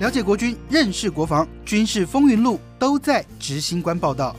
了解国军，认识国防，军事风云录都在执行官报道。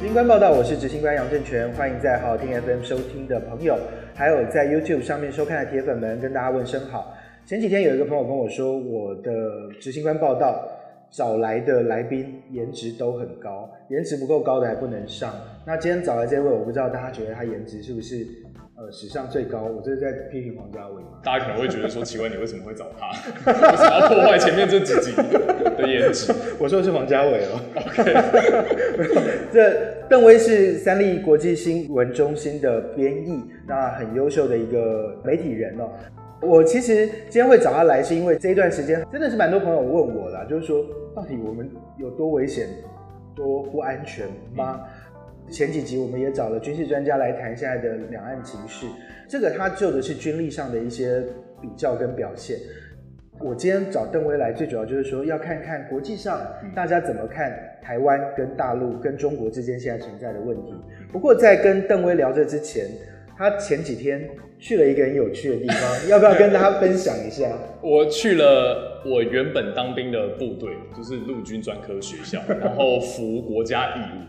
执行官报道，我是执行官杨正全，欢迎在好听 FM 收听的朋友，还有在 YouTube 上面收看的铁粉们，跟大家问声好。前几天有一个朋友跟我说，我的执行官报道找来的来宾颜值都很高，颜值不够高的还不能上。那今天找来这位，我不知道大家觉得他颜值是不是？呃，史上最高，我这是在批评黄家伟大家可能会觉得说，奇怪，你为什么会找他？为什么要破坏前面这几集的颜值？我说的是黄家伟哦。OK，这邓威是三立国际新闻中心的编译，那很优秀的一个媒体人哦。我其实今天会找他来，是因为这一段时间真的是蛮多朋友问我的，就是说，到底我们有多危险、多不安全吗？前几集我们也找了军事专家来谈现在的两岸情势，这个他就的是军力上的一些比较跟表现。我今天找邓威来，最主要就是说要看看国际上大家怎么看台湾跟大陆跟中国之间现在存在的问题。不过在跟邓威聊这之前，他前几天去了一个很有趣的地方，要不要跟大家分享一下？我去了我原本当兵的部队，就是陆军专科学校，然后服国家义务。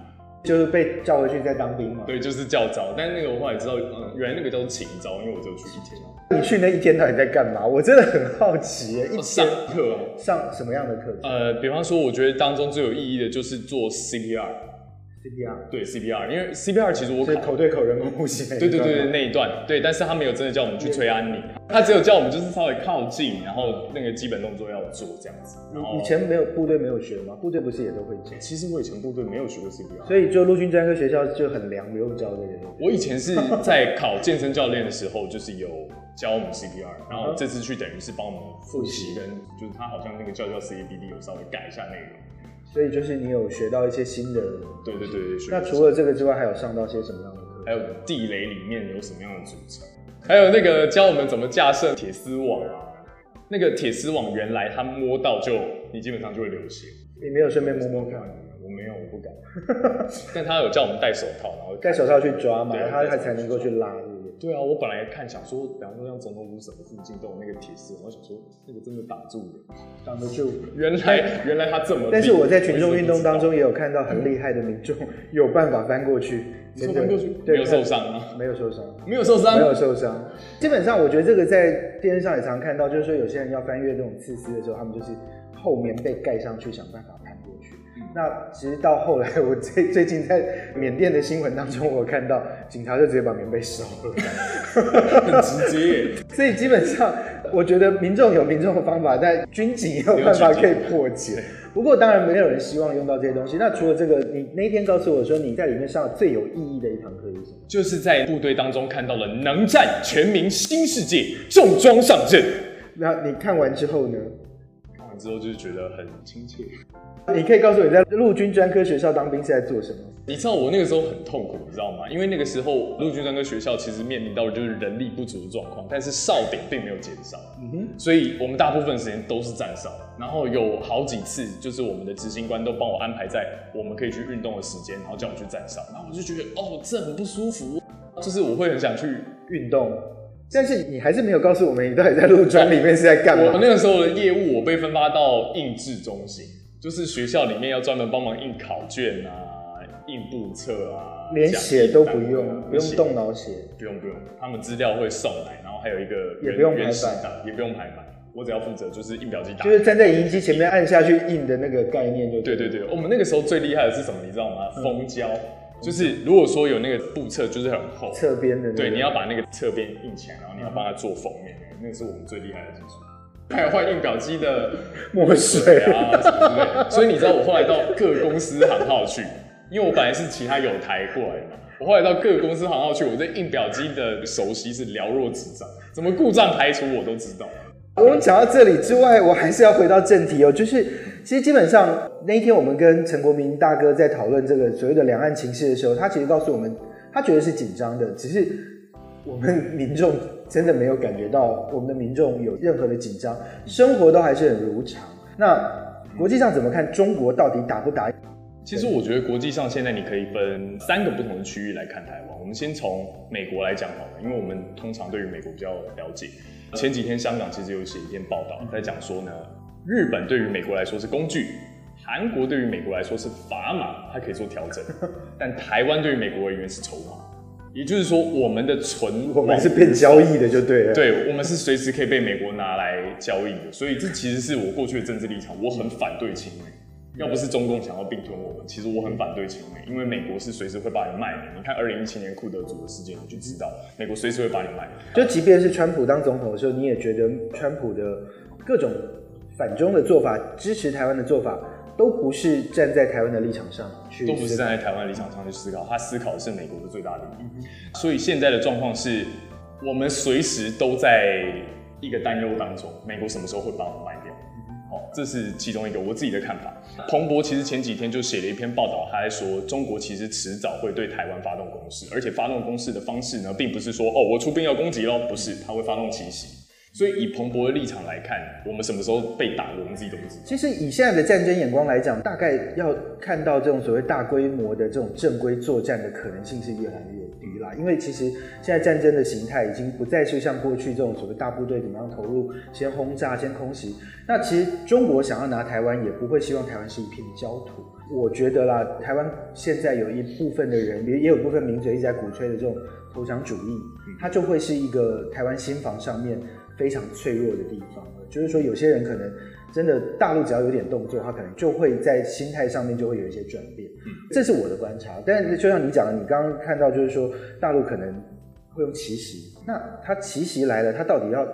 就是被叫回去再当兵嘛？对，就是叫招。但是那个我后来知道，嗯，原来那个叫做请招，因为我只有去一天。你去那一天到底在干嘛？我真的很好奇。一上课，上什么样的课？呃，比方说，我觉得当中最有意义的就是做 CPR。CPR 对 CPR，因为 CPR 其实我口对口人工呼吸对对对那一段对，但是他没有真的叫我们去吹安宁，他只有叫我们就是稍微靠近，然后那个基本动作要做这样子。以前没有部队没有学吗？部队不是也都会教？其实我以前部队没有学过 CPR，所以就陆军专科学校就很凉，不用教这个。我以前是在考健身教练的时候，就是有教我们 CPR，然后这次去等于是帮我们复习，跟就是他好像那个教教 CABD 有稍微改一下内容。所以就是你有学到一些新的，对对对对。那除了这个之外，还有上到些什么样的课？还有地雷里面有什么样的组成？还有那个教我们怎么架设铁丝网啊。那个铁丝网原来它摸到就你基本上就会流血。你没有顺便摸摸看？我没有，我不敢。但他有叫我们戴手套，然后戴手套去抓嘛，他他才能够去拉。对啊，我本来看想说，比方说像总统府什么附近都有那个铁丝，我想说那个真的挡住了，挡得住。原来原来他这么，但是我在群众运动当中也有看到很厉害的民众有办法翻过去，翻过去没有受伤吗？没有受伤，没有受伤，没有受伤。基本上我觉得这个在电视上也常看到，就是说有些人要翻越这种刺丝的时候，他们就是后面被盖上去，想办法。那其实到后来，我最最近在缅甸的新闻当中，我看到警察就直接把棉被烧了，很直接。所以基本上，我觉得民众有民众的方法，但军警也有办法可以破解。不过当然没有人希望用到这些东西。那除了这个，你那天告诉我说你在里面上最有意义的一堂课是什么？就是在部队当中看到了能战全民新世界，重装上阵。那你看完之后呢？之后就是觉得很亲切。你可以告诉我，在陆军专科学校当兵是在做什么？你知道我那个时候很痛苦，你知道吗？因为那个时候陆军专科学校其实面临到的就是人力不足的状况，但是哨点并没有减少，嗯哼，所以我们大部分时间都是站哨，然后有好几次就是我们的执行官都帮我安排在我们可以去运动的时间，然后叫我去站哨，然后我就觉得哦，这很不舒服，就是我会很想去运动，但是你还是没有告诉我们你到底在陆专里面是在干嘛？我那个时候的业务我被分发到印制中心。就是学校里面要专门帮忙印考卷啊，印簿册啊，连写都不用，不用动脑写，不用不用，他们资料会送来，然后还有一个也不用排版，也不用排版，我只要负责就是印表机打，就是站在影印机前面按下去印的那个概念就对对对，我们那个时候最厉害的是什么，你知道吗？封胶，就是如果说有那个布册就是很厚，侧边的，对，你要把那个侧边印起来，然后你要帮它做封面，那个是我们最厉害的技术。还有换印表机的 墨水啊什么之类，所以你知道我后来到各公司行号去，因为我本来是其他有台过来的，我后来到各公司行号去，我对印表机的熟悉是了若指掌，怎么故障排除我都知道。我们讲到这里之外，我还是要回到正题哦，就是其实基本上那一天我们跟陈国民大哥在讨论这个所谓的两岸情势的时候，他其实告诉我们，他觉得是紧张的，只是我们民众。真的没有感觉到我们的民众有任何的紧张，生活都还是很如常。那国际上怎么看中国到底打不打？其实我觉得国际上现在你可以分三个不同的区域来看台湾。我们先从美国来讲好了，因为我们通常对于美国比较了解。前几天香港其实有写一篇报道，在讲说呢，日本对于美国来说是工具，韩国对于美国来说是砝码，它可以做调整，但台湾对于美国而言是筹码。也就是说，我们的存我们是被交易的，就对了。对，我们是随时可以被美国拿来交易的。所以这其实是我过去的政治立场，我很反对亲美。要不是中共想要并吞我们，其实我很反对亲美，因为美国是随时会把你卖的。你看二零一七年库德族的事件，你就知道美国随时会把你卖。就即便是川普当总统的时候，你也觉得川普的各种反中的做法、支持台湾的做法，都不是站在台湾的立场上去，都不是站在台湾立场上去思考，他思考的是美国的最大利益。所以现在的状况是，我们随时都在一个担忧当中，美国什么时候会把我们卖掉？这是其中一个我自己的看法。彭博其实前几天就写了一篇报道，他在说中国其实迟早会对台湾发动攻势，而且发动攻势的方式呢，并不是说哦我出兵要攻击喽，不是，他会发动奇袭。所以以彭博的立场来看，我们什么时候被打，我们自己都不知道。其实以现在的战争眼光来讲，大概要看到这种所谓大规模的这种正规作战的可能性是越来越低啦。因为其实现在战争的形态已经不再是像过去这种所谓大部队怎么样投入，先轰炸，先空袭。那其实中国想要拿台湾，也不会希望台湾是一片焦土。我觉得啦，台湾现在有一部分的人，也也有部分民嘴一直在鼓吹的这种投降主义，它就会是一个台湾新房上面。非常脆弱的地方了，就是说有些人可能真的大陆只要有点动作，他可能就会在心态上面就会有一些转变，嗯这是我的观察。但是就像你讲的，你刚刚看到就是说大陆可能会用奇袭，那他奇袭来了，他到底要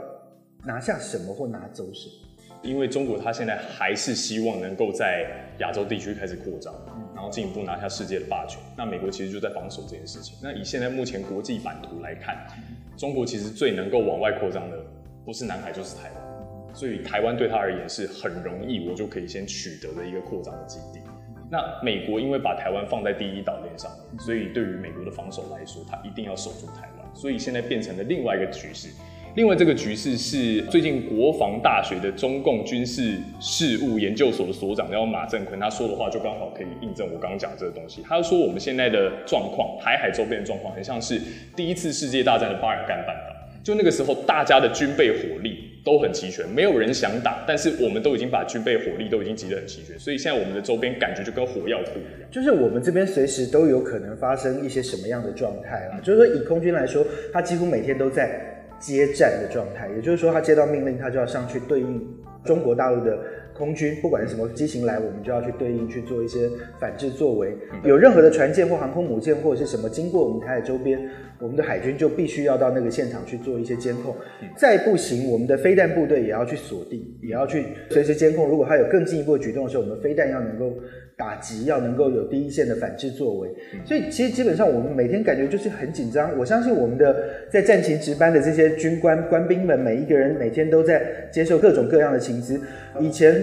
拿下什么或拿走什么？因为中国他现在还是希望能够在亚洲地区开始扩张，然后进一步拿下世界的霸权。那美国其实就在防守这件事情。那以现在目前国际版图来看，中国其实最能够往外扩张的。不是南海就是台湾，所以台湾对他而言是很容易，我就可以先取得的一个扩张的基地。那美国因为把台湾放在第一岛链上面，所以对于美国的防守来说，他一定要守住台湾。所以现在变成了另外一个局势。另外这个局势是最近国防大学的中共军事事务研究所的所长叫马正坤，他说的话就刚好可以印证我刚刚讲这个东西。他说我们现在的状况，台海周边的状况，很像是第一次世界大战的巴尔干半岛。就那个时候，大家的军备火力都很齐全，没有人想打，但是我们都已经把军备火力都已经集得很齐全，所以现在我们的周边感觉就跟火药库一样。就是我们这边随时都有可能发生一些什么样的状态啊？就是说，以空军来说，他几乎每天都在接战的状态，也就是说，他接到命令，他就要上去对应中国大陆的空军，不管是什么机型来，我们就要去对应去做一些反制作为。有任何的船舰或航空母舰或者是什么经过我们台海周边。我们的海军就必须要到那个现场去做一些监控，再不行，我们的飞弹部队也要去锁定，也要去随时监控。如果它有更进一步的举动的时候，我们飞弹要能够打击，要能够有第一线的反制作为。所以，其实基本上我们每天感觉就是很紧张。我相信我们的在战前值班的这些军官官兵们，每一个人每天都在接受各种各样的情资。以前。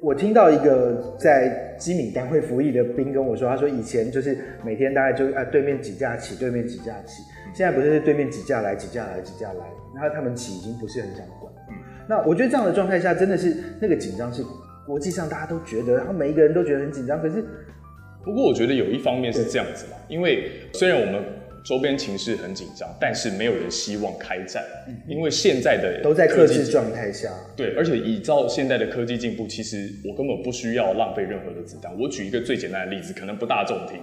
我听到一个在机敏单位服役的兵跟我说，他说以前就是每天大概就啊对面几架起，对面几架起，现在不是对面几架来几架来几架来，然后他们起已经不是很想管。那我觉得这样的状态下，真的是那个紧张是国际上大家都觉得，然后每一个人都觉得很紧张。可是，不过我觉得有一方面是这样子嘛，因为虽然我们。周边情势很紧张，但是没有人希望开战，因为现在的都在克制状态下。对，而且依照现在的科技进步，其实我根本不需要浪费任何的子弹。我举一个最简单的例子，可能不大众听，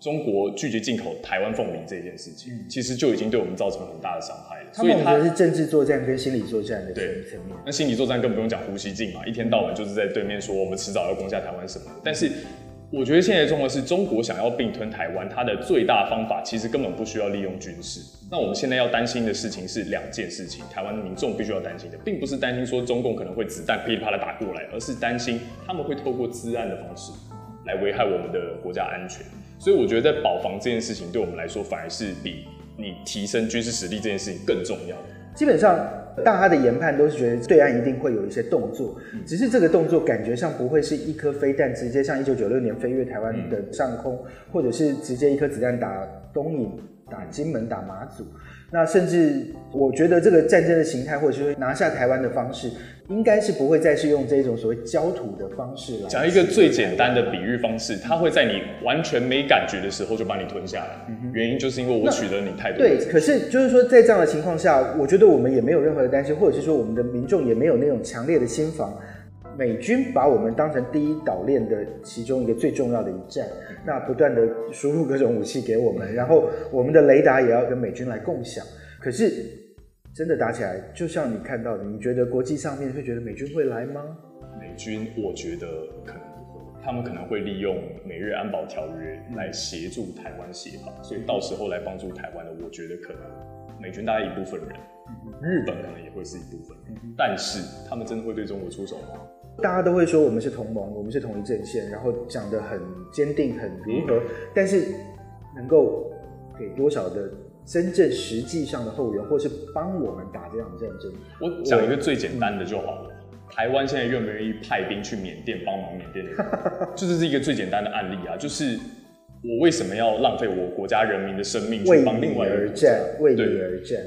中国拒绝进口台湾凤梨这件事情，其实就已经对我们造成很大的伤害了。所以它是政治作战跟心理作战的层面。那心理作战更不用讲呼吸镜嘛，一天到晚就是在对面说我们迟早要攻下台湾什么的，但是。我觉得现在的状况是中国想要并吞台湾，它的最大方法其实根本不需要利用军事。那我们现在要担心的事情是两件事情，台湾的民众必须要担心的，并不是担心说中共可能会子弹噼里啪啦打过来，而是担心他们会透过自案的方式来危害我们的国家安全。所以我觉得在保防这件事情对我们来说，反而是比你提升军事实力这件事情更重要。基本上，大家的研判都是觉得对岸一定会有一些动作，只是这个动作感觉上不会是一颗飞弹直接像一九九六年飞越台湾的上空，或者是直接一颗子弹打东引、打金门、打马祖。那甚至我觉得这个战争的形态，或者是拿下台湾的方式，应该是不会再是用这种所谓焦土的方式来。讲一个最简单的比喻方式，它会在你完全没感觉的时候就把你吞下来，原因就是因为我取得你太多。对，可是就是说在这样的情况下，我觉得我们也没有任何的担心，或者是说我们的民众也没有那种强烈的心防。美军把我们当成第一岛链的其中一个最重要的一站，那不断的输入各种武器给我们，然后我们的雷达也要跟美军来共享。可是真的打起来，就像你看到的，你觉得国际上面会觉得美军会来吗？美军，我觉得可能不会，他们可能会利用美日安保条约来协助台湾协防，所以到时候来帮助台湾的，我觉得可能美军大概一部分人，日本可能也会是一部分，但是他们真的会对中国出手吗？大家都会说我们是同盟，我们是同一阵线，然后讲得很坚定，很如何，但是能够给多少的真正实际上的后援，或是帮我们打这场战争？我讲一个最简单的就好了。台湾现在愿不愿意派兵去缅甸帮忙缅甸的人？这就是一个最简单的案例啊！就是我为什么要浪费我国家人民的生命去帮另外一个而战？为你而战。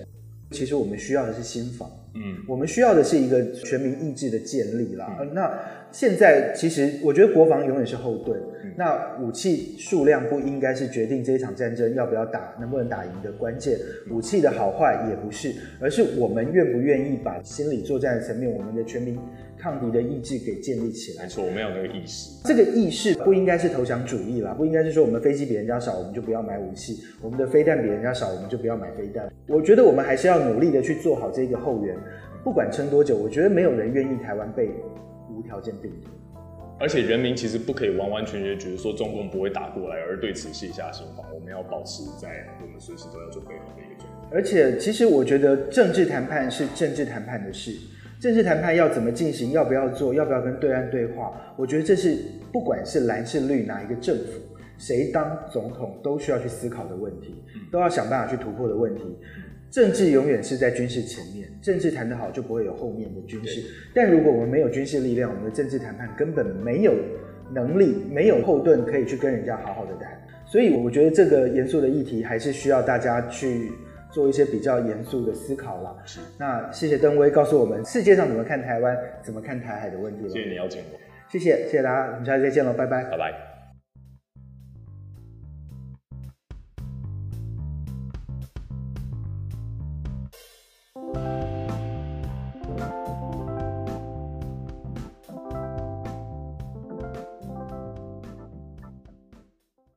其实我们需要的是心防。嗯，我们需要的是一个全民意志的建立啦。那现在其实我觉得国防永远是后盾，那武器数量不应该是决定这一场战争要不要打、能不能打赢的关键。武器的好坏也不是，而是我们愿不愿意把心理作战的层面，我们的全民抗敌的意志给建立起来。没错，我们有那个意识。这个意识不应该是投降主义啦，不应该是说我们飞机比人家少，我们就不要买武器；我们的飞弹比人家少，我们就不要买飞弹。我觉得我们还是要努力的去做好这个后援。不管撑多久，我觉得没有人愿意台湾被无条件并吞。而且人民其实不可以完完全全觉得说中共不会打过来，而对此卸下心防。我们要保持在我们随时都要准备好的一个状态。而且，其实我觉得政治谈判是政治谈判的事，政治谈判要怎么进行，要不要做，要不要跟对岸对话，我觉得这是不管是蓝是绿哪一个政府，谁当总统都需要去思考的问题，都要想办法去突破的问题。政治永远是在军事前面，政治谈得好就不会有后面的军事。但如果我们没有军事力量，我们的政治谈判根本没有能力、没有后盾可以去跟人家好好的谈。所以我觉得这个严肃的议题还是需要大家去做一些比较严肃的思考了。是。那谢谢登威告诉我们世界上怎么看台湾、怎么看台海的问题了。谢谢你邀请我。谢谢，谢谢大家，我们下次再见喽，拜拜。拜拜。